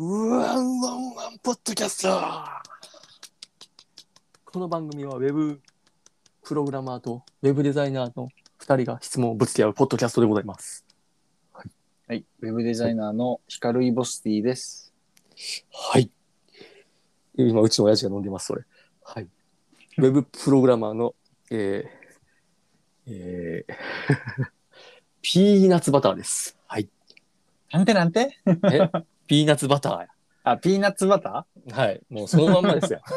ワンワンワンポッドキャストこの番組はウェブプログラマーとウェブデザイナーの2人が質問をぶつけ合うポッドキャストでございます。はい、ウェブデザイナーのヒカルイボスティです。はい。今、うちの親父が飲んでます、それ。はい。ウェブプログラマーの、えー、えー、ピーナッツバターです。はい。なんてなんて？え？ピーナッツバターや。あ、ピーナッツバタはい。もうそのまんまですよ。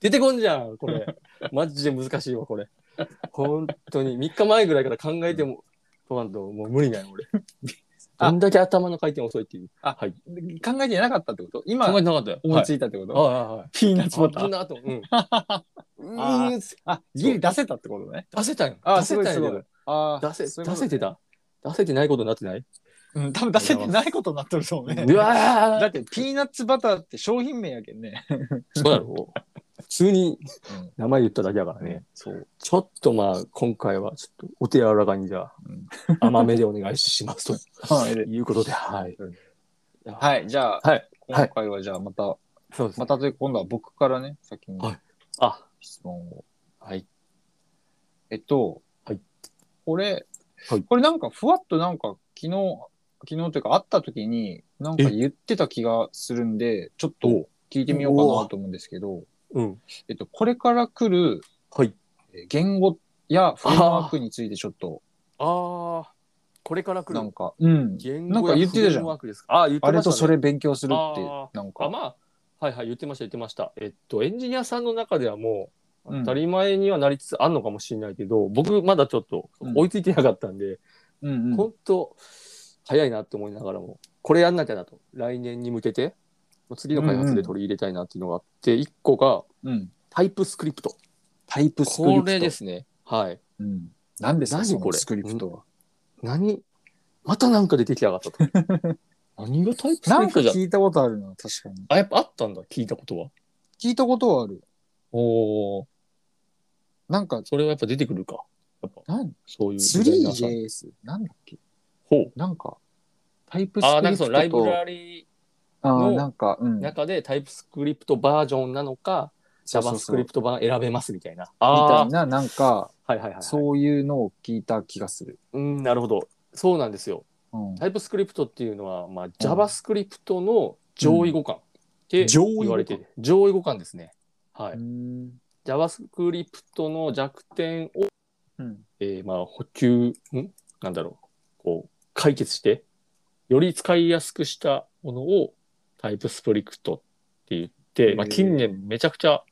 出てこんじゃん、これ。マジで難しいわ、これ。本当に。3日前ぐらいから考えても、とかんと、もう無理だよ、俺。どんだけ頭の回転遅いっていう。あはい。ー考えてなかったってこと？今考えてなかったよ。思いついたってこと、はいはいはい。ピーナッツバター危なと。うん。うんあ、ギリ出せたってことね。出せたよ。あ出せたんやけどすごいすごい。あ出せ、そういうこと出せてた？出せてないことになってない？うん、多分出せてないことになってると思うね。うわーだって、ピーナッツバターって商品名やけんね。そうやろ普通にうん名前言っただけだからね。そう。ちょっとまあ、今回はちょっとお手柔らかにじゃうんあ、甘めでお願いします はいということで、はい。はい、じゃあ、はい。今回はじゃあまた、そうです。またというか今度は僕からね、先にはいあ、質問を。はい。えっと、はいこれ、はいこれなんかふわっとなんか昨日、昨日というか会った時になんか言ってた気がするんで、ちょっと聞いてみようかなと思うんですけど、うん。えっと、これから来るはい。えー言語やフレームワークについてちょっと、ああ、これから来る。なんか、うん。言なんか語やフ言ってたじゃん。レームワークですか？あ、言ってあましたね。れとそれ勉強するってあ、なんか。あ、まあ、はいはい、言ってました、言ってました。えっと、エンジニアさんの中ではもう、うん。当たり前にはなりつつあるのかもしれないけど、僕まだちょっとうん。追いついてなかったんで、うんうん。本当早いなって思いながらも、これやんなきゃなと。来年に向けて、次の開発で取り入れたいなっていうのがあって、一個がうん。タイプスクリプト。タイプスクリプト。これですね。はい。うん。何ですか何これ？スクリプトは。何？またなんか出てきやがったと。何がタイプスクなんかリプト？じゃん聞いたことあるな、確かに。あ、やっぱあったんだ、聞いたことは。聞いたことはある。おー、なんか、それはやっぱ出てくるか。やっぱ、なん？そういうデザイナーさん。3JS? なんだっけ？ほう。なんか、タイプスクリプトと。あー、なんかそのライブラリのなんか、うん。ー中でタイプスクリプトバージョンなのか、そうそうそう JavaScript 版選べますみたいな。みたいな、なんか、はいはいはい、はい。そういうのを聞いた気がする。うん、なるほど。そうなんですよ。うん。タイプスクリプトっていうのは、まあ、JavaScript の上位互換って上位互換言われてる。上位互換ですね。はい。うん。JavaScript の弱点を、うん。えーまあ、補給、ん？なんだろう。こう、解決して、より使いやすくしたものをタイプスクリプトって言って、まあ、近年めちゃくちゃ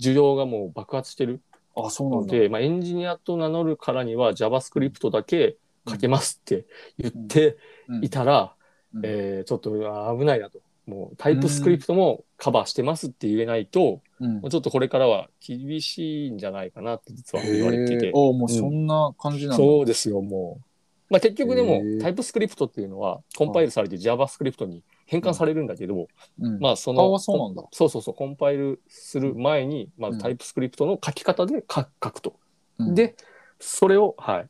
需要がもう爆発してるあ、そうなんで、まあ、エンジニアと名乗るからには JavaScript だけ書けますって言ってうんいたら、うんえーちょっとあ危ないなと。もうタイプスクリプトもカバーしてますって言えないと、うんもうちょっとこれからは厳しいんじゃないかなって実は言われてて。おもうそんな感じなんだ。そうですよ、もう。まあ、結局でもタイプスクリプトっていうのはコンパイルされて JavaScript に変換されるんだけど、うん。まあそあの、そうそうそうコンパイルする前に、まうん。ずタイプスクリプトの書き方で書書くと。うん、で、それを、はい。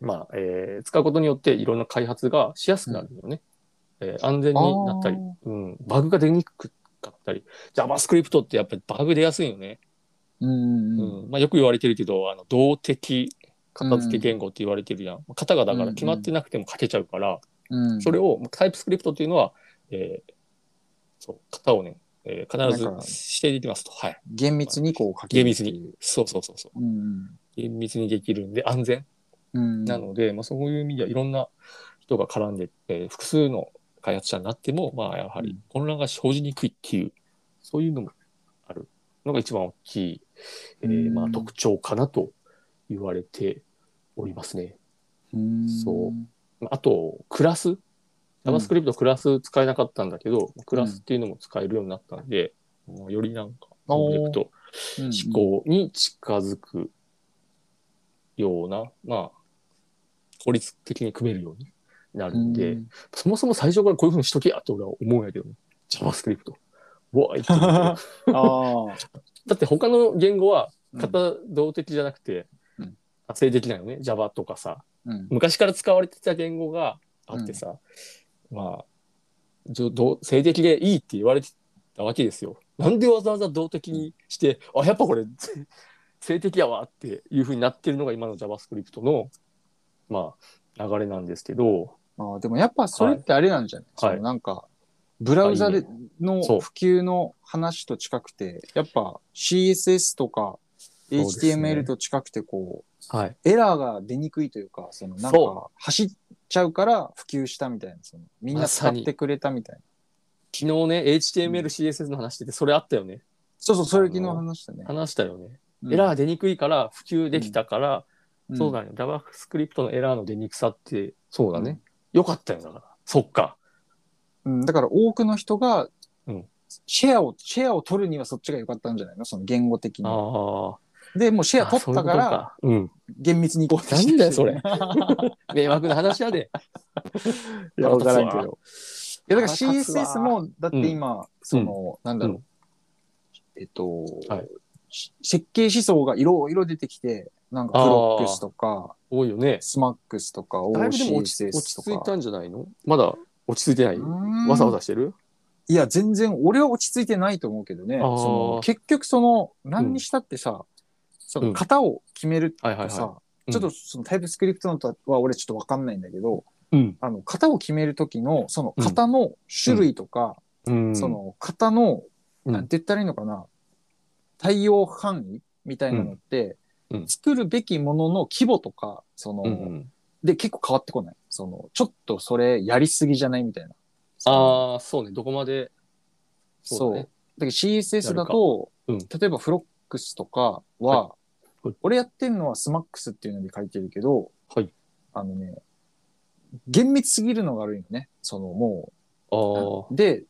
まあ、えー使うことによっていろんな開発がしやすくなるよね。えー安全になったりうん、バグが出にくかったり、JavaScript ってやっぱりバグ出やすいよね。うんうんうん。うん。まあ、よく言われてるけど、あの動的片付け言語って言われてるやん。型がだから決まってなくても書けちゃうから、うん、それをタイプスクリプトっていうのは、えーそう、型をね、えー必ず指定できますと。はい。厳密にこう書ける厳密に。そうそうそうそう。うん厳密にできるんで安全うん。なので、まあ、そういう意味ではいろんな人が絡んで、えー複数の開発者になっても、まあ、やはり混乱が生じにくいっていう、そういうのもあるのが一番大きい、えーうんまあ、特徴かなと言われておりますね。うん。そうまああと、クラス。JavaScript クラス使えなかったんだけど、クラスっていうのも使えるようになったんで、もうよりなんか、オブジェクトうん。思考に近づくような、まあ、効率的に組めるようになるんで、うんそもそも最初からこういうふうにしとけやって俺は思うんやけどね。JavaScript。うわ。だって他の言語はうん型動的じゃなくて、うん派生的なよね。Java とかさ。うん。昔から使われてた言語があってさ、まあ、じょど性的でいいって言われてたわけですよ。なんでわざわざ動的にして、あ、やっぱこれ、性的やわっていうふうになってるのが今の JavaScript の、まあ、流れなんですけど、あーでもやっぱそれってあれなんじゃない、そのなんか、ブラウザでの普及の話と近くて、やっぱ CSS とか HTML と近くてこう、はい。エラーが出にくいというか、そのなんそか走っちゃうから普及したみたいな、そのみんな使ってくれたみたいな。昨日ね、HTML、CSS の話してて、それあったよね。そうそう、それ昨日話したね。話したよね。うんエラー出にくいから普及できたから、うんそうだね。JavaScript のエラーの出にくさって、そうだね。よかったよ、だから。そっか。うん、だから多くの人がうん、シェアを、シェアを取るにはそっちが良かったんじゃないの？その言語的に。ああ。で、もうシェア取ったから、そういうことか厳密に行こうとなんだよそれいうん。迷惑な話やで。や、わからんけど。いや、だから CSS も、だって今、その、なんだろう。うんえっと、はいし設計思想がいろいろ出てきて、なんかプロックスとか、多いよね。スマックスとか、だいぶでも落ち落 OCSS。着いたんじゃないの？まだ落ち着いてない？わざわざしてる？いや、全然、俺は落ち着いてないと思うけどね。その結局、その、何にしたってさ、その型を決めるはいはいとさ、はちょっとそのタイプスクリプトのとは俺ちょっとわかんないんだけど、い。うん。あの、型を決めるときの、その型の種類とか、うん。そ、の型の、うんなんて言ったらいいのかな、対応範囲みたいなのって、うん作るべきものの規模とか、その、うんうん。で結構変わってこない。その、ちょっとそれやりすぎじゃないみたいな。ああ、そうね。どこまで。そう。だねだけど CSS だと、うん例えばフロックスとかは、はいはい俺やってんのはスマックスっていうので書いてるけど、はい。あのね、厳密すぎるのが悪いよね。そのも。う、で、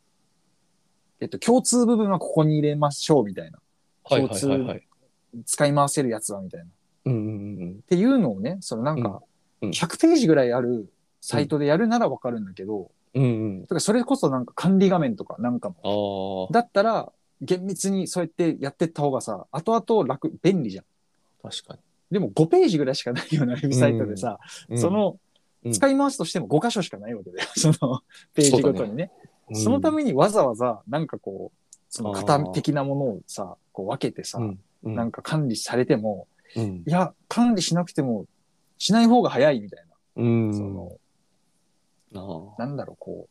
えっと、共通部分はここに入れましょうみたいな。はいはいはいはい。使い回せるやつはみたいな。っうんうんうんていうのをね、そのなんか、うんうん100ページぐらいあるサイトでやるならわかるんだけど、うん。うんうん。だからそれこそなんか管理画面とかなんかも。ああ。だったら、厳密にそうやってやってった方がさ、後々楽、便利じゃん。確かでも5ページぐらいしかないようなウェブサイトでさ、に。その、うん使い回すとしても5箇所しかないわけだよ。その、ページごとにね。うん、そのためにわざわざ、なんかこう、そのあ型ー的なものをさ、こう分けてさ、うん、うん。なんか管理されても、うんいや、管理しなくても、しない方が早いみたいな。うん。その。なんだろう、こ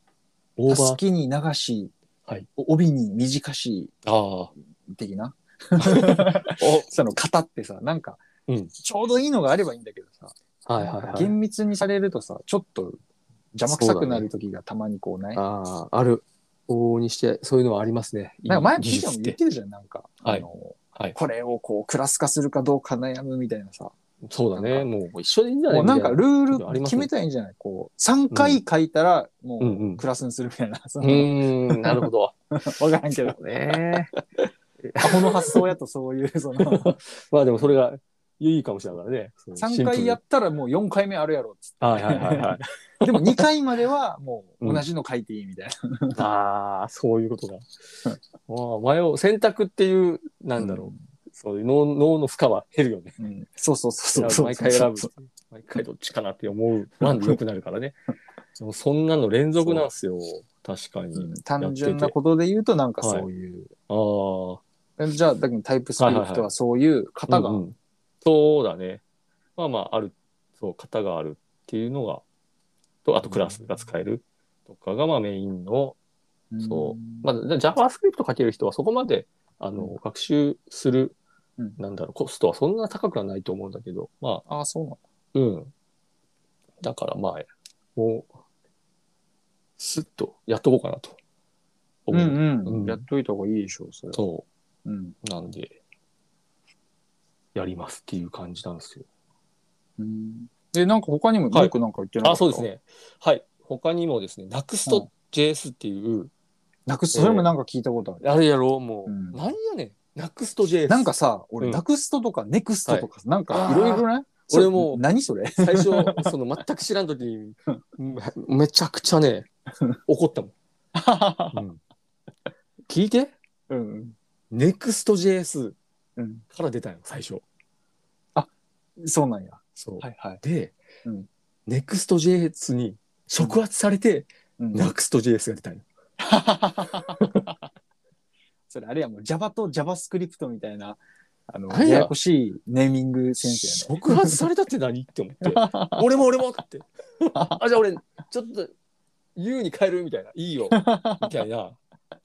う、オーバー。たすきに流し、はいお帯に短し。的な。おその型ってさ、なんか、うんちょうどいいのがあればいいんだけどさ、はいはいはい。厳密にされるとさ、ちょっと邪魔くさくなる時がたまにこうない？ああ、ある。往々にして、そういうのはありますね。なんか前も技術ってピーちゃんも言っ。てるじゃん、なんか。はいあのはい。これをこうクラス化するかどうか悩むみたいなさ。そうだね。もう一緒でいいんじゃない？もうなんかルみール決めたらいいんじゃない？こう、3回書いたらもうんうんうクラスにするみたいな。そたいなのうーん、なるほど。わからんけど。ねアホの発想やとそういう、その、まあでもそれがいいかもしれないからね。3回やったらもう4回目あるやろっつって。はいはいはいはい。でも2回まではもう同じの書いていいみたいな。ああ、そういうことか。まあ、前を選択っていう、なんだろう。そういう脳脳の負荷は減るよね。うん。うんそうそうそうそう。毎回選ぶ。毎回どっちかなって思うワンで良くなるからね。でもそんなの連続なんですよ。確かに。うん単純なことで言うとなんかそういう。ああ。じゃあ、だけどタイプスクリプトはそういう型が、うんうんそうだね。まあまあ、ある、そう、型があるっていうのが、と、あとクラスが使えるとかが、まあメインの、そう。まあ、JavaScript 書ける人はそこまで、あの、うん学習する、うんなんだろう、コストはそんな高くはないと思うんだけど、まあ、ああ、そうなんだ。うん。だからまあ、もう、スッとやっとこうかなとう思う。んうん。うんやっといた方がいいでしょう、それは。そうなんで、やりますっていう感じなんですよ。うんで、なんか他にも、はい僕なんか言ってなかあ、そうです。ね。はい。他にもですね、Next.js っていう、なくす、それもなんか聞いたことある。あれやろう、もう、うんなんやねん、Next.js。なんかさ、俺、うんナクストとかネクストとか、なんかいろいろね？俺もそれ何それ？最初、その全く知らん時に、めめちゃくちゃね、怒ったもん。うん聞いてうん。Next.js うん。から出たよ、最初。そうなんや。そう。はいはい。で、うん Next.js に触発されて、うん Next.js が出たよ。それあれやもう Java と JavaScript みたいな、あの、何や？ややこしいネーミングセンスやね。触発されたって何って思って。俺も俺もって。あ、じゃあ俺、ちょっと、言うに変えるみたいな。いいよ。みたいな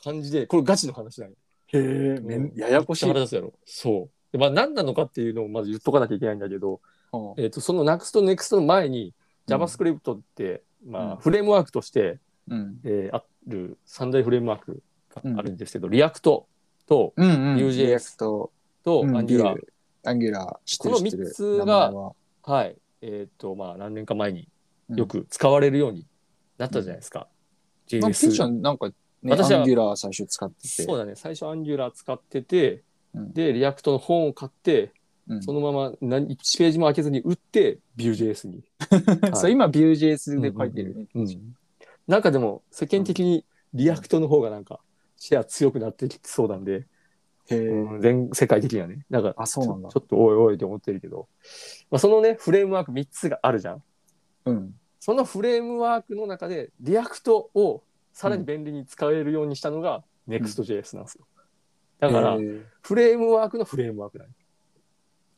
感じで、これガチの話だよ。へえ、ややこしい。めっちゃ腹立つやろ。そう。でまあ何なのかっていうのをまず言っとかなきゃいけないんだけど、うんえっ、と、その Next、Next の前に JavaScript って、まあ、うんフレームワークとして、うん。えーある三大フレームワークがあるんですけど、 React と、うんうん。Vue.js と、うん Angular、Vue Angular、知ってるこの知ってる。三つがははい。えっ、と、まあ、何年か前にうんよく使われるようになったじゃないですか。まあ、JS なんか、ね、私は Angularー最初使ってて。そうだね。最初 Angular 使ってて、うんで、 React の本を買って、うんそのまま何1ページも開けずに売って、Vue.js に。そう、今 Vue.js で書いてるね。うんうんうんなんかでも、世間的に React の方がなんか、シェア強くなってきそうなんで。うん全世界的にはね。なんか、あそうなんだちょちょっとおいおいって思ってるけど、まあ、そのね、フレームワーク3つがあるじゃん。うん。そのフレームワークの中で、 React をさらに便利に使えるようにしたのが Next.js なんですよ。だからフレームワークのフレームワークだね。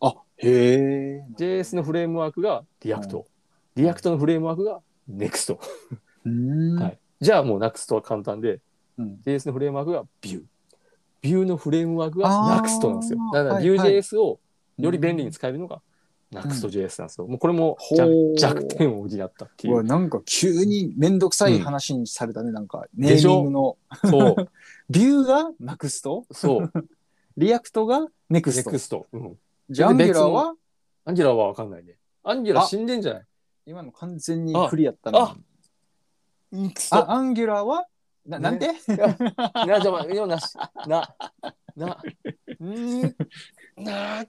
あ、へえ。JS のフレームワークが React。React のフレームワークが Next。うん。はいじゃあもう Next は簡単で、うん。JS のフレームワークが Vue。Vue のフレームワークがあー Next なんですよ。だからはいはい Vue.js をより便利に使えるのが Next.js なんですよ。もうこれもほう弱弱点を補ったっていう。う。わなんか急にめんどくさい話にされたね、なんか、ネーミングの。そう、Vue が Nuxt？そう、React が Next？Next。うん。じゃあ Angular は？ Angular はわかんないね。 Angular あ。死んでんじゃない？今の完全にクリアったな。あ。 Angular は？ななんで、な、じゃあ、まあ、今なし、な、な、ん な、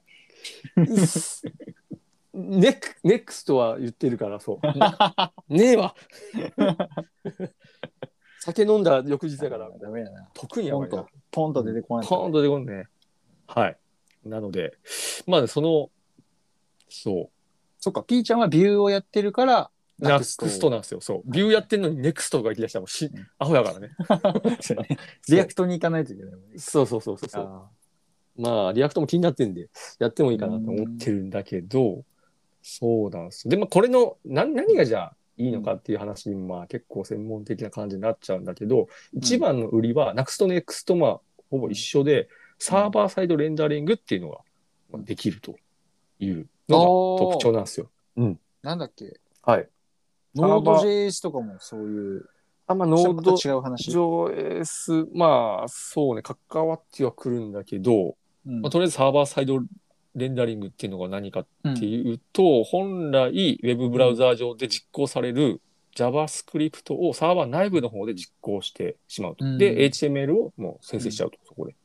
ネク、ネクストは言ってるから、そう。ねえわ。酒飲んだ翌日だから、ダメやな。特にやばいなポンと。、ポンと出てこない。ポーンと出てこんね。はい。なので、まあ、その、そう。そっか、ピーちゃんはビューをやってるから、ナクストなんですよ。そう。ビューやってんのにネクストが行き出したらもうし、んアホやから ね。React に行かないといけないね。そうそうそうそうそう。あまあ、 React も気になってんで、やってもいいかなと思ってるんだけど、そうなんですよ。で、まあ、これの、な何がじゃあいいのかっていう話に、まあ、結構専門的な感じになっちゃうんだけど、一番の売りは、Next と Nuxt と、まあ、ほぼ一緒で、サーバーサイドレンダリングっていうのがまあできるというのが特徴なんですよ。ーなんだっけ？はい。ノード JS とかもそういう、あ、まあ、ノードノード違う話？上 S、まあ、そうね、関わってはくるんだけど、うんまあ、とりあえずサーバーサイドレンダリングっていうのが何かっていうと、本来、ウェブブラウザー上で実行される JavaScript をサーバー内部の方で実行してしまうと。うんで、HTML をもう生成しちゃうと、そこで。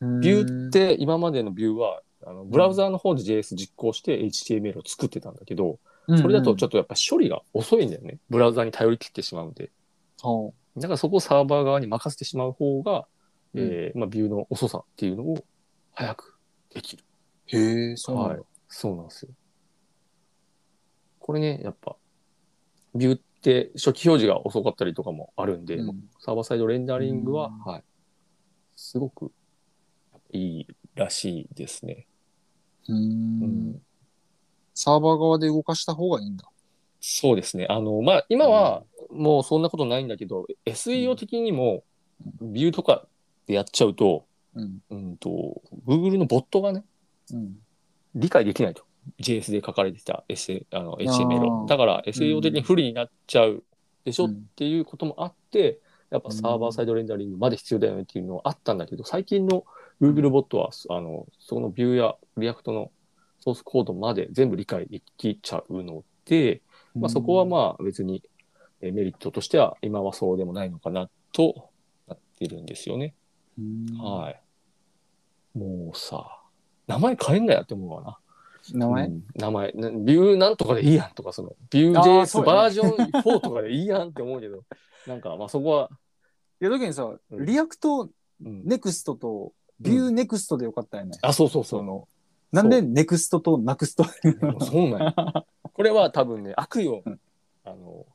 うんビューって、今までのビューは、あのブラウザーの方で JS 実行して HTML を作ってたんだけど、それだとちょっとやっぱ処理が遅いんだよね。ブラウザーに頼り切ってしまうんで。と、だからそこをサーバー側に任せてしまう方が、うんえーまあ、ビューの遅さっていうのを早くできる。へえ、そうなんだ。はい。そうなんですよ。これね、やっぱ、ビューって初期表示が遅かったりとかもあるんで、うんサーバーサイドレンダリングは、うんはい。すごくいいらしいですね。うーうんん。サーバー側で動かした方がいいんだ。そうですね。あの、まあ、今はもうそんなことないんだけど、SEO 的にも、ビューとかでやっちゃうと、うん。うんと、Google のボットがね、うん。理解できないと。JS で書かれてた S あの HTML を。だから SEO 的に不利になっちゃうでしょ？っうんていうこともあって、やっぱサーバーサイドレンダリングまで必要だよねっていうのはあったんだけど、最近の Google ボットは、あの、その Vue や React のソースコードまで全部理解できちゃうので、まあそこはまあ別にえーメリットとしては今はそうでもないのかなとなってるんですよね。うんはい。もうさ、名前変えんなよって思うわな。名前、うん名前。な Vue なんとかでいいやんとかそのビュー JS バージョン4とかでいいやんって思うけど。なんかまあそこは、いや、だけどさ、うん。 React うん。 Next と Vue Next でよかったよね。あそうそうそそうのなんで Next と Nuxt そうなんや。これは多分ね悪意をうん。あの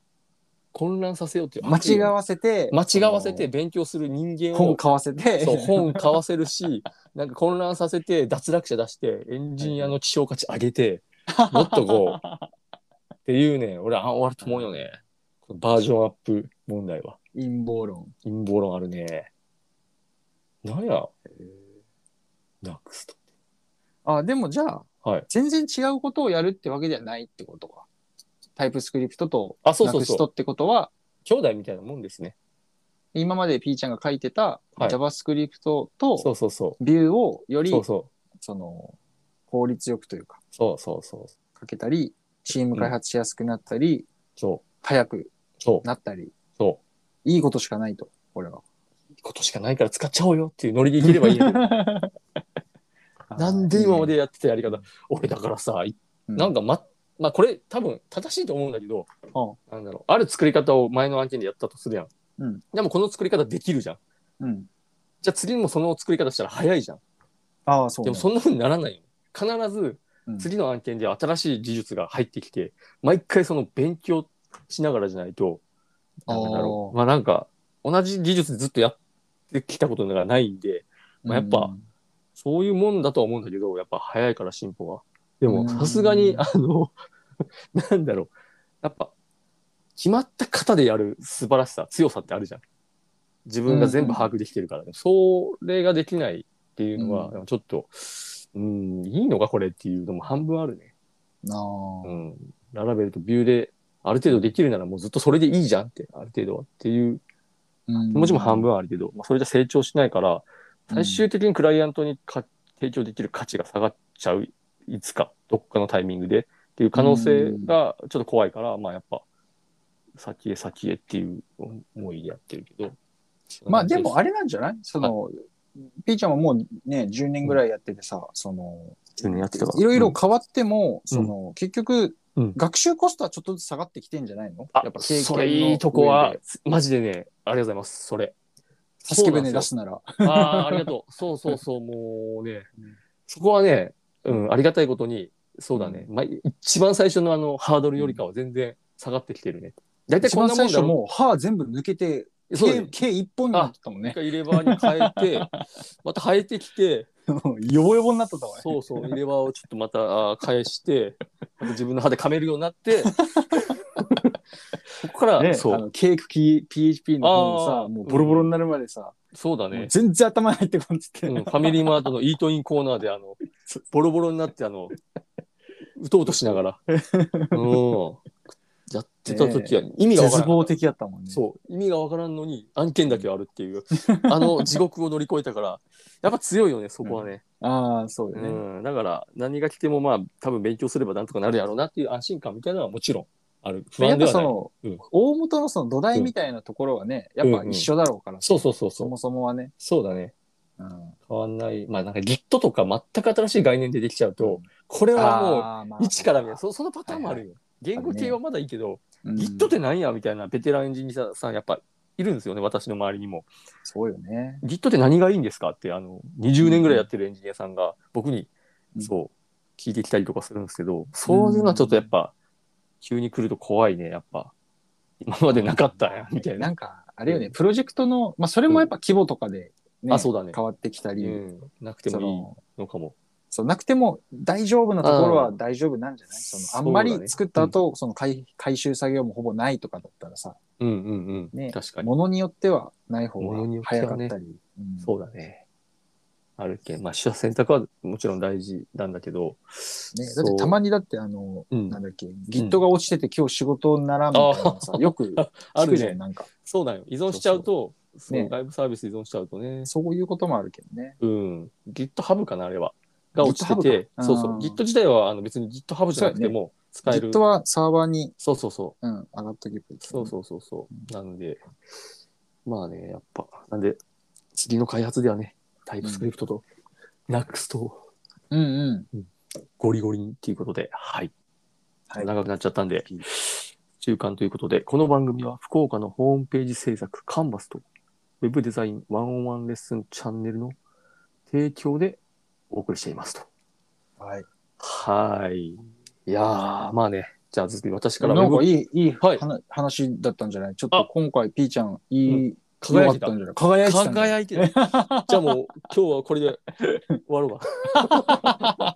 混乱させようっていう間違わわせて、間違わせて勉強する人間を本買わせて、そう本買わせるし なんか混乱させて脱落者出してエンジニアの希少価値上げてもっとこう っていうね俺はあ終わると思うよね。バージョンアップ問題は。陰謀論。陰謀論あるね。なんや？なくすとあ、でもじゃあ、はい。全然違うことをやるってわけではないってことか。タイプスクリプトとあそうそうそう。ナクストってことは、兄弟みたいなもんですね。今まで P ちゃんが書いてたはい。JavaScript そとうそうそ Vue をよりうそうそう。その効率よくというかそうそうそう。書けたり、チーム開発しやすくなったり、そう。早くそう。なったり、そう。いいことしかないと、これは。ことしかないから使っちゃおうよっていうノリでいければいい なんで今までやってたやり方。俺だからさいうん。なんかままあこれ多分正しいと思うんだけどうん。なんだろう。ある作り方を前の案件でやったとするやん、うん。でもこの作り方できるじゃん。うん。じゃあ次もその作り方したら早いじゃん。ああ、そう、ね。でもそんな風にならないよ必ずうん。次の案件で新しい技術が入ってきて毎回その勉強しながらじゃないとなんだろう。まあなんか同じ技術でずっとやってきたことがないんでまあやっぱうん。そういうもんだとは思うんだけど、やっぱ早いから進歩が。でも、うんさすがに、あの、なんだろう。やっぱ、決まった型でやる素晴らしさ、強さってあるじゃん。自分が全部把握できてるから、ねそれができないっていうのは、うちょっと、うん、いいのかこれっていうのも半分あるね。なあうん。ララベルとビューで、ある程度できるならもうずっとそれでいいじゃんって、ある程度はっていううん気持ちも半分あるけど、まあ、それじゃ成長しないから、最終的にクライアントにか提供できる価値が下がっちゃう、いつか、どっかのタイミングでっていう可能性がちょっと怖いから、まあやっぱ、先へ先へっていう思いでやってるけど。まあでもあれれなんじゃない？その、ピーちゃんはもうね、10年ぐらいやっててさ、その、10年やってたからいろいろ変わっても、その、結局、うん学習コストはちょっとずつ下がってきてんじゃないの？あやっぱ経験のそれいいとこはマジでね、ありがとうございます。それ。助け舟そうなんですよ出すなら。ああ、ありがとう。そうそうそう、もうね うん、そこはね、うん、ありがたいことに、そうだね、まあ、一番最初のあの、ハードルよりかは全然下がってきてるね。大体一こんなもんだろ番最初もう歯全部抜けて、そうだね。毛毛一本になってたもんね。入れ歯に変えて、また生えてきて、ヨボヨボになってたわね。そうそう、入れ歯をちょっとまた返して、また自分の歯で噛めるようになって、ここから、ね、そう。あのケークキー PHP の方もさ、もうボロボロになるまでさ、そうだね。全然頭入ってこんっつって。うん、ファミリーマートのイートインコーナーで、あの、ボロボロになって、あの、うとうとしながら、うん、やってた時は意味がわからん。絶望的やったもんね。そう、意味がわからんのに案件だけはあるっていう、あの地獄を乗り越えたから、やっぱ強いよね、そこはね。ああ、そうよね。うん、だから何が来てもまあ多分勉強すればなんとかなるやろうなっていう安心感みたいなのはもちろんある。不やっ安ではない。ぱその、うん大元のその土台みたいなところはね、やっぱ一緒だろうから、そうそうそうそう。そもそもはね。そうだね。うん、変わんない。まあなんか Git とか全く新しい概念でできちゃうと、これはもう一から見る。そそのパターンもあるよ。言語系はまだいいけど、Git って何やみたいなベテランエンジニアさんやっぱいるんですよね、私の周りにも。そうよね。Git って何がいいんですかって、あの、20年ぐらいやってるエンジニアさんが僕に、うんそう、聞いてきたりとかするんですけど、そういうのはちょっとやっぱ、急に来ると怖いね、やっぱ。今までなかったやん、みたいな。なんか、あれよね、プロジェクトの、まあ、それもやっぱ規模とかで、ねあそうだね変わってきたり、うん、なくてもいいそののかも。そうなくても大丈夫なところは大丈夫なんじゃない？そのあんまり作った後、その回回収作業もほぼないとかだったらさ、うんうんうん。ね、確かに。ものによってはない方が早かったり。うんそうだね。あるけん。まあ、取捨選択はもちろん大事なんだけど。ね、だってたまにだってあの、うんなんだっけ、Git が落ちてて今日仕事ならんみたいなさ、よくあ聞くじゃん、るね。なんか。そうだよ。依存しちゃうと、そうね外部サービス依存しちゃうとね。そういうこともあるけどね。うん。GitHub かな、あれは。が落ちて GitHub て、かそうそう。あー Git 自体はあの別に GitHub じゃなくても使える。Git はサーバーに、そうそうそう。うん、上がっとけばいいけどそうそうそうそう。なんで、まあね、やっぱ、なんで、次の開発ではね、タイプスクリプトと Next をうんうん。ゴリゴリにっていうことで、はい。はい長くなっちゃったんで中間ということで、この番組は福岡のホームページ制作、カンバスと、ウェブデザインワンオンワンレッスンチャンネルの提供でお送りしていますと。はい。はい。いやー、まあね、じゃあ次、私からなんかいい、いい、はい話話だったんじゃない？ちょっあと今回、ピーちゃん、いい、輝いてたんじゃない？輝いてた輝いてる。じゃあもう、今日はこれで終わろうか。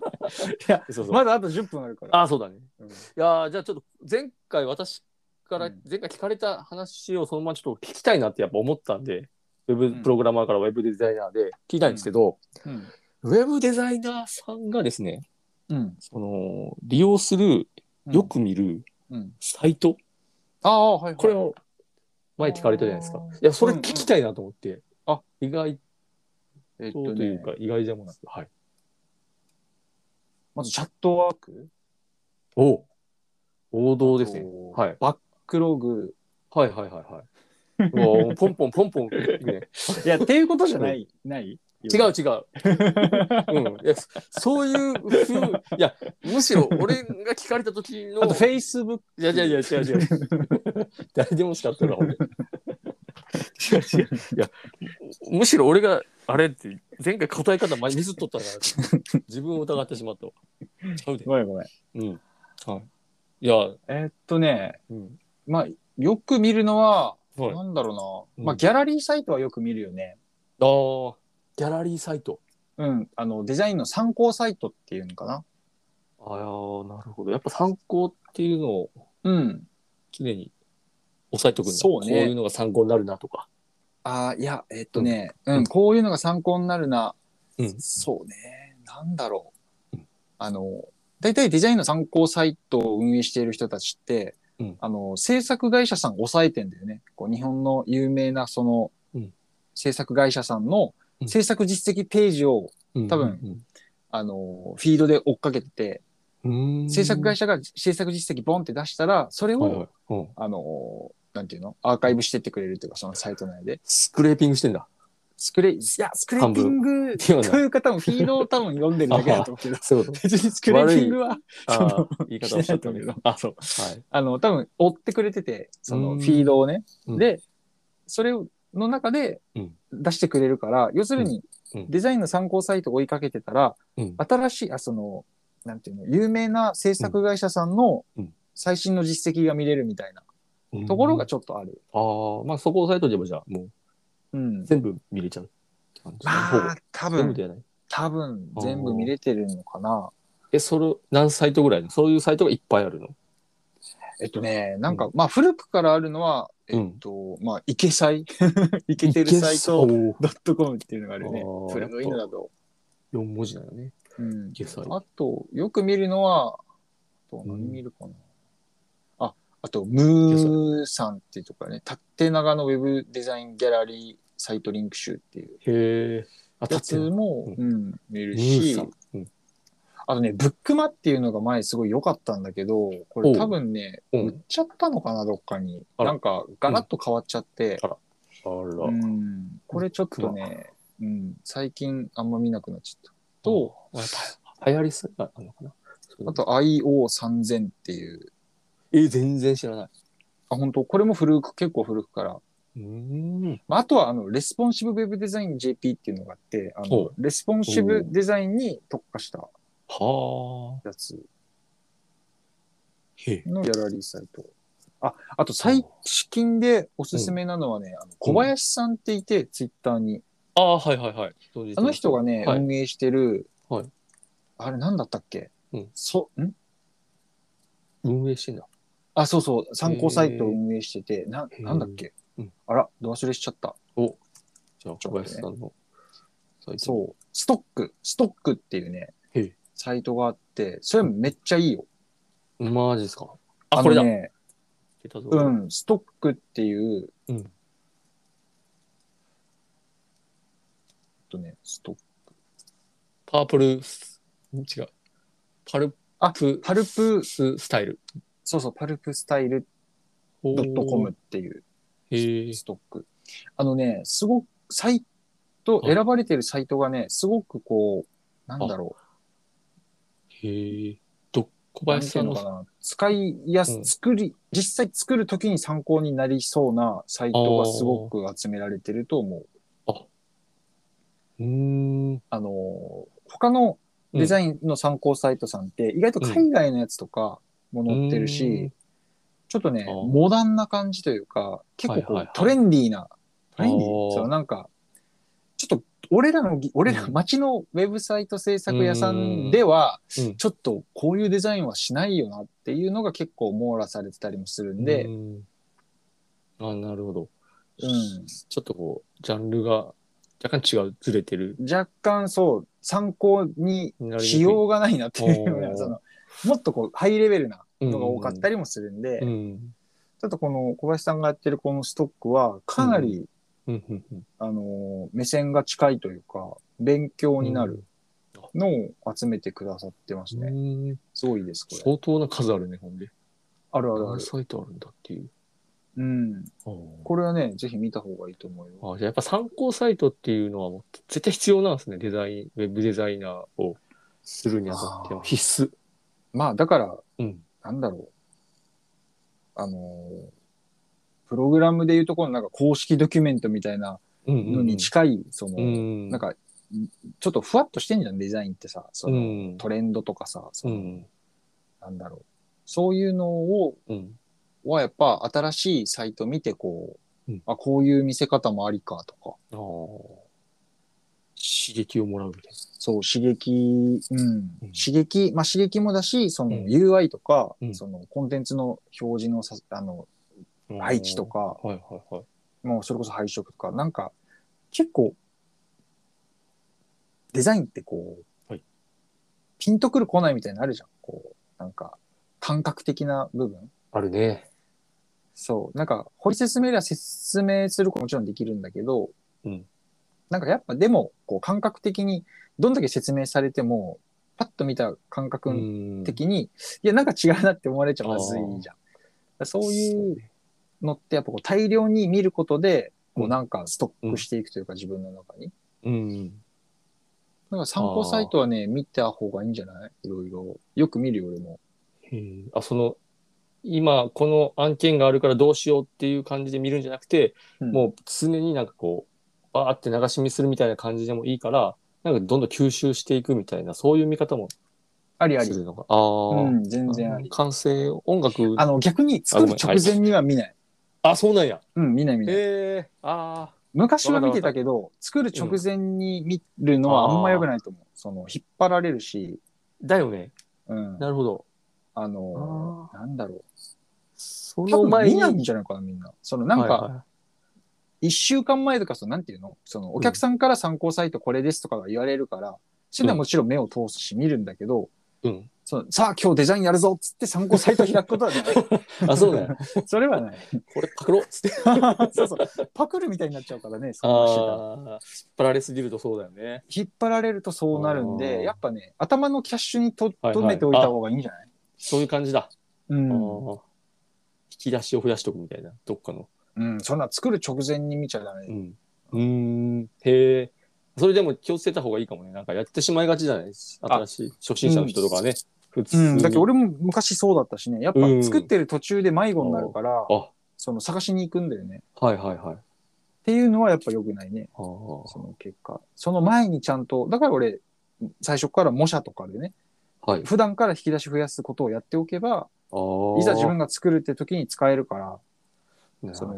いや、そうそうまだあと10分あるから。あ、そうだね。うんいやーじゃあちょっと前回私から、うん前回聞かれた話をそのままちょっと聞きたいなってやっぱ思ったんで、ウェブプログラマーからウェブデザイナーで聞きたいんですけど、うん。ウェブデザイナーさんがですね、うん。その利用する、よく見るうん。サイト、ああ、はい、はい。これを前聞かれたじゃないですかいや、それ聞きたいなと思って、あ意外えっととね、というか、意外でもなく、はい。まずチャットワーク？お王道ですね。とはい。バックログ。はいはいはいはい。うわポンポンポンポン、ね。いや、っていうことじゃない、ない違う違う。うん。いやそういうふう、いや、むしろ俺が聞かれた時の。あと、フェイスブック。いやいやいや、違う違う。誰でも使ってるな、ほんで。違う違う。いや、むしろ俺が、あれって、前回答え方ミスっとったから、自分を疑ってしまったわ。ちゃうで。ごめんごめん。うん。はい。いや、えーっとね、うん。まあ、よく見るのは、はい。なんだろうな。うんまあ、ギャラリーサイトはよく見るよね。あーギャラリーサイト。うん。あの、デザインの参考サイトっていうのかな。ああ、なるほど。やっぱ参考っていうのをうん。常に押さえとくんだ。そうねこういうのが参考になるなとか。ああ、いや、えーっとね、う、うんんこういうのが参考になるな。うん。そうね。なんだろううん。あの、大体デザインの参考サイトを運営している人たちって、うんあの、制作会社さんを抑えてんだよね。こう日本の有名なその、うん制作会社さんのうん制作実績ページを、うん。多分あの、フィードで追っかけてて、うん、うん。制作会社が制作実績ボンって出したら、それを、はいはい。うん。あの、なんていうの？アーカイブしてってくれるというか、そのサイト内で。スクレーピングしてんだ。スクレ、いや、スクレーピングというか多分フィードを多分読んでるだけだと思うけど。別にスクレーピングは、その言い方をしちゃったけど。あ、そう。はい。あの、多分追ってくれてて、そうのん。フィードをね。うん。で、それの中でうん。出してくれるから、要するにデザインの参考サイトを追いかけてたら、うん。新しい、あ、その、なんていうの、有名な制作会社さんのうん。最新の実績が見れるみたいなところがちょっとある。ああ、まあそこをサイトでもじゃあ、もううん。全部見れちゃうまあ、多分。多分全部見れてるのかな。え、それ、何サイトぐらいの？そういうサイトがいっぱいあるの？えっとね、なんか、まあ古くからあるのは、えっと、まあ、いけサイ いけてるサイトドットコムっていうのがあるね。あー。古いのだと。4文字だよね。うん。あと、よく見るのは、あと何見るかな。あ、あと、ムーさんっていうところね、縦長のウェブデザインギャラリーサイトリンク集っていう。へえ。あ、やつも、ううん、見るしあとね、ブックマっていうのが前すごい良かったんだけど、これ多分ね、うん売っちゃったのかな、どっかに。あらなんか、ガラッと変わっちゃって、あら。うん、これちょっとね、うん、最近あんま見なくなっちゃった。と、やっぱ流行りすぎなのかな。あと IO3000 っていう、え、全然知らない。あ、本当？これも古く、結構古くから。うーん。まあ、あとは、あの、 Responsive Web Design JP っていうのがあって、あほの、レスポンシブデザインに特化したはあ。やつ。へえ。のギャラリーサイト。あ、あと最近でおすすめなのはね、あの小林さんっていて、ツイッターに。ああ、はいはいはい。あの人がね、はい。運営してる、はい。あれなんだったっけ、うん。そ、ん？運営してんだ。あ、そうそう、参考サイトを運営してて、な、へー。なんだっけ、うん。あら、ど忘れしちゃった。じゃあ、小林さんのサイト。そう、ストック、ストックっていうねサイトがあって、それめっちゃいいよ。う。マジですか？あ、これだ。のね、うん、ストックっていう、うんえっとね、ストック。パープル違う。パルあプパルプ、ススタイル。そうそう、パルプスタイルドットコムっていう。ストック。あのね、すごく、サイト、はい選ばれてるサイトがね、すごくこう、なんだろへえ。ど、小林さんの。かな。使いやす、うん作り、実際作るときに参考になりそうなサイトがすごく集められてると思う。うーん。あの、他のデザインの参考サイトさんって、意外と海外のやつとか、も載ってるし、ちょっとねあ、ーモダンな感じというか、結構こう、はいはいはいトレンディーな、トレンディあーーそのなんか、ちょっと、俺らのぎ、俺らうん町のウェブサイト制作屋さんでは、うん。ちょっとこういうデザインはしないよなっていうのが結構網羅されてたりもするんで、うん。あなるほど。うん。ちょっとこう、ジャンルが若干違う、ずれてる。若干そう、参考にしようがないなっていうような、その、もっとこう、ハイレベルなのが多かったりもするんで、うん。ちょっとこの小林さんがやってるこのストックは、かなり、あのー目線が近いというか、勉強になるのを集めてくださってますね。うんすごいです、これ。相当な数あるね、ほんで。あるあるある。何サイトあるんだっていう。うん。これはね、ぜひ見た方がいいと思うよ。あじゃあやっぱ参考サイトっていうのはもう絶対必要なんですね。デザイン、ウェブデザイナーをするにあたってあー必須。まあ、だから、うん。なんだろう。あのープログラムでいうところのなんか公式ドキュメントみたいなうんのに近い、その、うん。なんか、ちょっとふわっとしてんじゃん、デザインってさ。その、うんトレンドとかさ、そのうん。なんだろう。そういうのを、うん。はやっぱ新しいサイト見てこう、うんあ、こういう見せ方もありかとか。ああ。刺激をもらうみたいそう、刺激、うん。うん刺激、まあ刺激もだし、そのうん UI とか、うんそのコンテンツの表示のさ、あの、な。配置とか、はいはいはい。もうそれこそ配色とか、なんか、結構、デザインってこう、はいピンとくる来ないみたいなのあるじゃん。こう、なんか、感覚的な部分。あるね。そう。なんか、掘り説明では説明することももちろんできるんだけど、うんなんかやっぱでも、こう感覚的に、どんだけ説明されても、パッと見た感覚ん的に、いや、なんか違うなって思われちゃまずいじゃん。そういうのって、やっぱこう大量に見ることで、こううんなんかストックしていくというか、自分の中に。うん。だから参考サイトはね、見た方がいいんじゃない？いろいろ。よく見るよ、俺も。あ、その、今、この案件があるからどうしようっていう感じで見るんじゃなくて、うんもう常になんかこう、バーって流し見するみたいな感じでもいいから、なんかどんどん吸収していくみたいな、そういう見方もありあり。するのか。ああ、うん、全然あり。完成、音楽、あの、逆に作る直前には見ない。あ、そうなんや。うん、見ない見ない。へえあ昔は見てたけど、作る直前に見るのはあんま良くないと思う。その、引っ張られるし、あ、だよね。うん。なるほど。あのあなんだろう。そ多の前に。分見ないんじゃないかな、みんな。その、なんか、はいは一週間前とか、その、なんていうの？その、お客さんから参考サイトこれですとかが言われるから、そういうのはもちろん目を通すし、見るんだけど、いうん。そのさあ、今日デザインやるぞっつって参考サイト開くことはない。あ、そうだよ。それはない。これパクろうっつって。そうそう。パクるみたいになっちゃうからね、そああ、引っ張られすぎるとそうだよね。引っ張られるとそうなるんで、やっぱね、頭のキャッシュにとはいどめておいた方がいいんじゃない、そういう感じだ。うん。引き出しを増やしとくみたいな、どっかの。うん、そんな作る直前に見ちゃダメ。うん。うーん。へえ。それでも気をつけた方がいいかもね。なんかやってしまいがちじゃない？新しい初心者の人とかね。普通に。うん、だけど俺も昔そうだったしね、やっぱうん作ってる途中で迷子になるから、あ、その探しに行くんだよね。はいはいはい。っていうのはやっぱ良くないね、その結果。その前にちゃんと、だから俺、最初から模写とかでね、はい。普段から引き出し増やすことをやっておけば、いざ自分が作るって時に使えるから、なその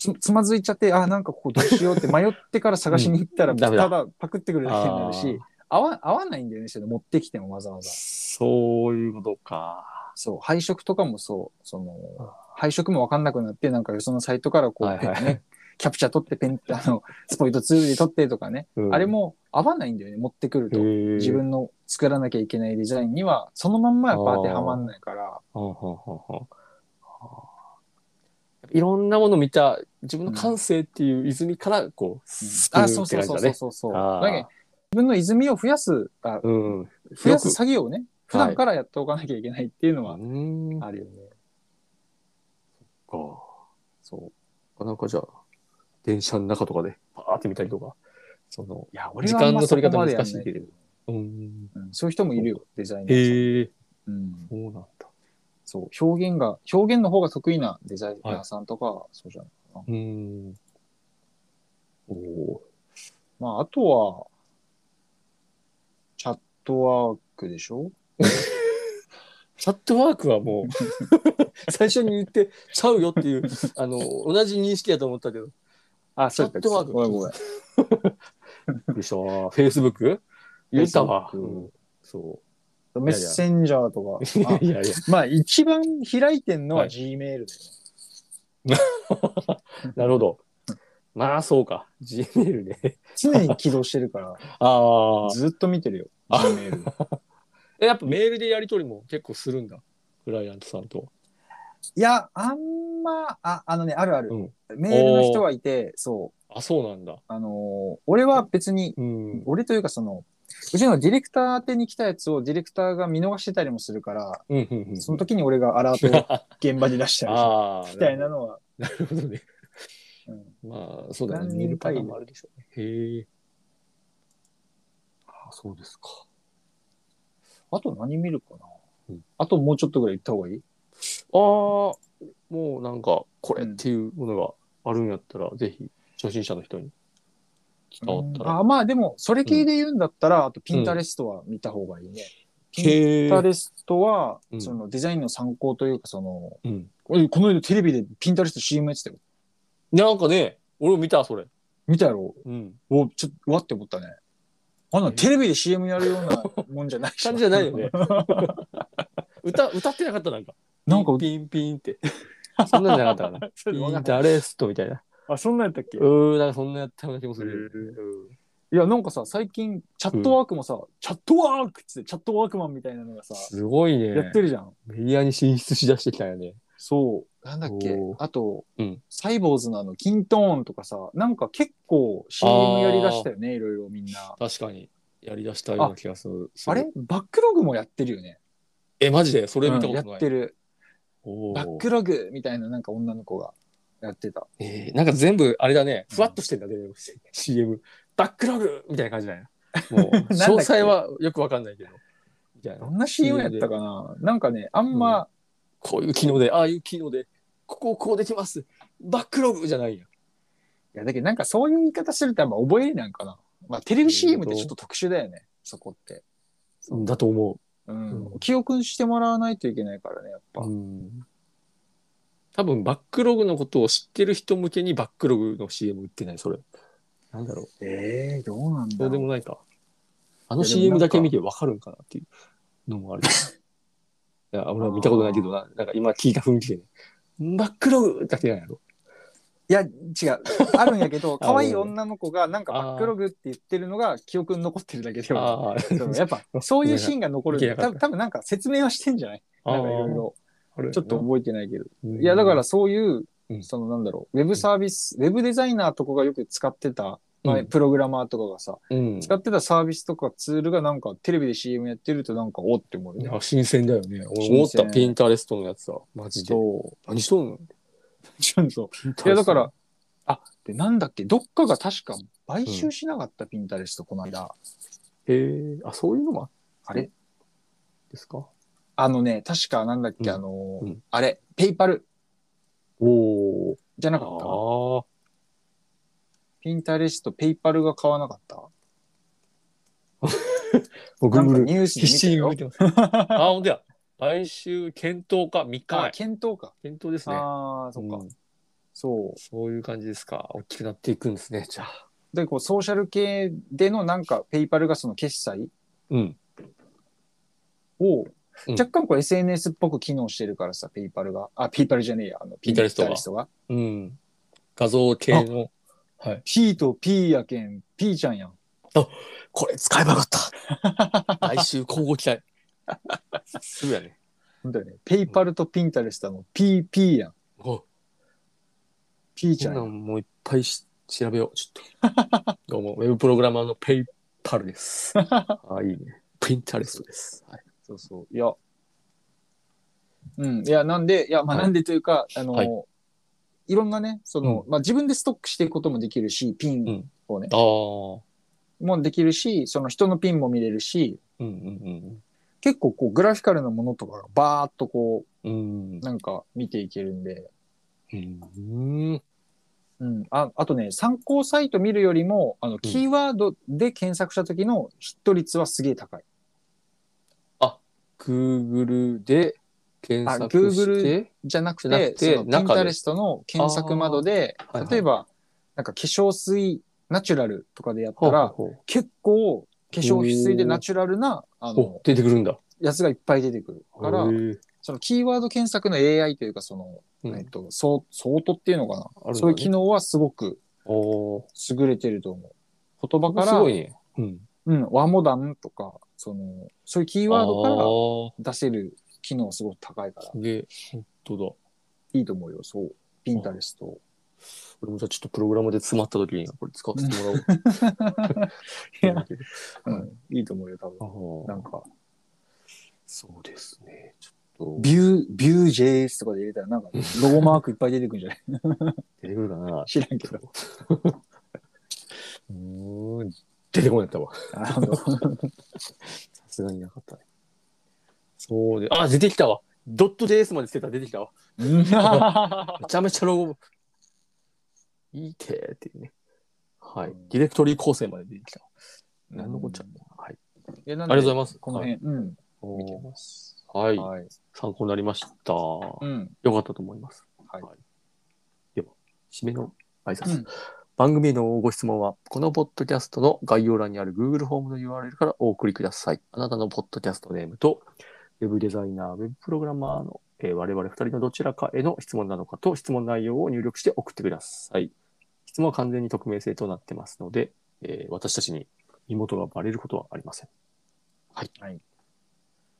つつまずいちゃって、あ、なんかここどうしようって 迷ってから探しに行ったら、うん。ただパクってくるだけになるし、合わ合わないんだよね、持ってきてもわざわざ。そういうことか。そう、配色とかもそう、その、配色もわかんなくなって、なんかよそのサイトからこう、はいはい。ね、キャプチャー取ってペン、あの、スポイトツールで取ってとかね、うん。あれも合わないんだよね、持ってくると。自自。分の作らなきゃいけないデザインには、そのまんまやっぱ当てはまんないから、いろんなもの見た自分の感性っていう泉からこう、うんあ、そうそうそう。そうそう。だけど自分の泉を増やす、あうん。増やす作業をね、普段からやっておかなきゃいけないっていうのはうん。あるよね。か。そう。なんかじゃあ、電車の中とかでパーって見たりとか、その、いや、時はあんま間の取り方難しいけれど。うん。うんそういう人もいるよ、デザイナーさん。へえ、うんそうなんだ。そう、表現が、表現の方が得意なデザイナーさんとか、そうじゃないかな。うん。おおまあ、あとは、チャットワークでしょ？チャットワークはもう 最初に言ってちゃうよっていうあの同じ認識だと思ったけど。あ、チャットワーク。ごめんごめん。でしょ？フェイスブック言ったわ、Facebook うメッセンジャーとか。いやいや。まあ、一番開いてんのははい。Gmail だよね。なるほど。まあそうか。Gmail で常に起動してるから、ああずっと見てるよ。Gmail。えやっぱメールでやり取りも結構するんだ。クライアントさんと。いや、あんま、あ、あのね、あるある。うん。メールの人はいて、そう。あそうなんだ。あのー俺は別に、うん。俺というかその、うちのディレクター宛てに来たやつをディレクターが見逃してたりもするから、うんうんうんその時に俺がアラートを 現場に出したりみたいなのは、なるほどね。うん。まあそうだね。何見るパターンもあるでしょうね。へえああそうですか。あと何見るかな、うん。あともうちょっとぐらい言った方がいい？ああもうなんかこれっていうものがあるんやったら、ぜひ初心者の人に伝わったら、あまあでも、それ系で言うんだったら、あとピンタレストは見た方がいいね。ピンタレストは、うん。そのデザインの参考というか、その、うん。俺この間テレビでピンタレスト CM やってたよ。なんかね俺も見たそれ。見たやろ？うん。お、ちょっと、うわって思ったね。あんなテレビで CM やるようなもんじゃないし。感じじゃないよね。歌歌ってなかったなんか。なんか、ピンピンって。そんなんじゃなかったかな。ピンタレストみたいなあ、そんなんやったっけ？うーなんかそんなやったような気もする、いや、なんかさ、最近、チャットワークもさ、チャットワークっつって、チャットワークマンみたいなのがさ、すごいね。やってるじゃん。メディアに進出しだしてきたよね。そう。なんだっけ？おー。あと、うん。サイボーズのあの、キントーンとかさ、なんか結構 CM やりだしたよね、いろいろみんな。確かに。やりだしたような気がする。あれ？バックログもやってるよね。えマジで？それ見たうんやことない、ってる。バックログみたいななんか女の子がやってた。えーなんか全部あれだね。うん。ふわっとしてんだね、CM バックログ！みたいな感じだよ。もう詳細はよくわかんないけど。みたいな。どんな CM やったかな？なんかね、あんま、こういう機能でああいう機能でこここうできます。バックログじゃないやいや、だけどなんかそういう言い方するとやっぱ覚えなんかな。まあテレビ CM ってちょっと特殊だよね、そこって。だと思う。ん。うん。記憶してもらわないといけないからね、やっぱ。う、うん、多分バックログのことを知ってる人向けにバックログの CM 売ってないそれ。なんだろう。ええどうなんだそうでろうもないか。あの CM だけ見てわかるんかなっていうのもある。いや俺は見たことないけどな。なんか今聞いた雰囲気で。ねバックログだけなんやろ。いや、違う。あるんやけど、あ可愛い女の子がなんかバックログって言ってるのが記憶に残ってるだけでは。ああそうやっぱ、そういうシーンが残るんだよ。多分、多分なんか説明はしてんじゃない？なんかいろいろ。ろちょっと覚えてないけど。いいや、だからそういうう、ん。そのなんだろう、ウェブサービス、ウェブデザイナーとかがよく使ってた、プログラマーとかがさ、うん。使ってたサービスとかツールがなんかテレビで CM やってるとなんかおって思うよね。いや新鮮だよね。俺思ったピンタレストのやつさマジで。そう。何しとんの？ちょっと。いや、だから、あ、で、なんだっけ、どっかが確か買収しなかった、ピンタレスト、この間。へえあそういうのもあれ？ですか？あのね、確かなんだっけ、うん。あのーうん。あれ、ペイパルおおじゃなあかった？あピンタレスト、ペイパルが買わなかった？僕なんかニュースで必死に見動いてます。あ本当や。来週検討か。3日。あ、前検討か。検討ですね。ああ、そっか。うん。そう。そういう感じですか。大きくなっていくんですねじゃあ。で、こう、ソーシャル系でのなんか、 PayPal がその決済？うん。を、うん若干こう SNS っぽく機能してるからさ、 PayPal が。あ、 PayPal じゃねえや、あの、 Pinterest がが。うん画像系のはい。P と P やけん、P ちゃんやん。これ使えばよかった。来週交互期待。すぐやね。ほんとよね。ペイパルとピンタレストの PP やん。お P ちゃんやん。こんなんもういっぱいし調べよう。ちょっと。どうも、ウェブプログラマーのペイパルです。あ あ、いいね。ピンタレストです。はい、そうそう。いや。うん。いや、なんで、いや、まあ、はいなんでというか、あの、はいい、ろんなね、その、まあ、自分でストックしていくこともできるし、ピンをね、ああ。もできるし、その人のピンも見れるし、うんうん結構こう、グラフィカルなものとかがバーっとこうん。うんう、。なんか見ていけるんで、うん。うん。ああとね、参考サイト見るよりも、あの、キーワードで検索した時のヒット率はすげえ高い。Google で検索して、じゃなくじゃなて、くてその中で。Pinterest の検索窓であー。はいは、い。例えば、なんか化粧水ナチュラルとかでやったら、ほう結構化粧水でナチュラルな、あほうの、出てくるんだ。やつがいっぱい出てくるからそのキーワード検索の AI というか、その、うん。えっと、ソソートっていうのかな、あるんだね。そういう機能はすごくおー。優れてると思う。言葉から、すごいね。うん。うん、和モダンとか、その、そういうキーワードからら出せる機能すごく高いから、すげえ、本当だ。いいと思うよ、そう。ピンタレスト。俺もじゃあちょっとプログラムで詰まった時にこれ使わせてもら いや、おう。うん、いいと思うよ、多あ分。ーなんか、そうですね。ちょっとビュー、ビュー JS とかで入れたら、なんか、ロゴマークいっぱい出てくるんじゃない？出てくるかな。知らんけど。うーん。出てこなかったわ。あの、さすがになかったね。そうで、あ、出てきたわ。ドット JS までつけたら出てきたわ。めちゃめちゃロゴ。いいてーっていうね。はい。ディレクトリ構成まで出てきたわ。何のこっちゃ。はい。ありがとうございますこの辺、うん、お見てーます。はい。はい。参考になりました。うん。よかったと思います。はいでは、締めの挨拶。うん番組へのご質問は、このポッドキャストの概要欄にある Google フォームの URL からお送りください。あなたのポッドキャストネームと、ウェブデザイナー、ウェブプログラマーの、えー我々二人のどちらかへの質問なのかと質問内容を入力して送ってください。質問は完全に匿名性となってますので、えー私たちに身元がバレることはありません。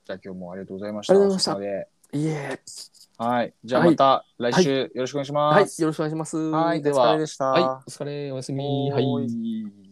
じゃあ今日もありがとうございました。ありがとうございましたいえはい。じゃあまた来週よろしくお願いしはい、ます。よろしくお願いします。はい。ではお疲れでした。はい、お疲れ、おやすみ。はい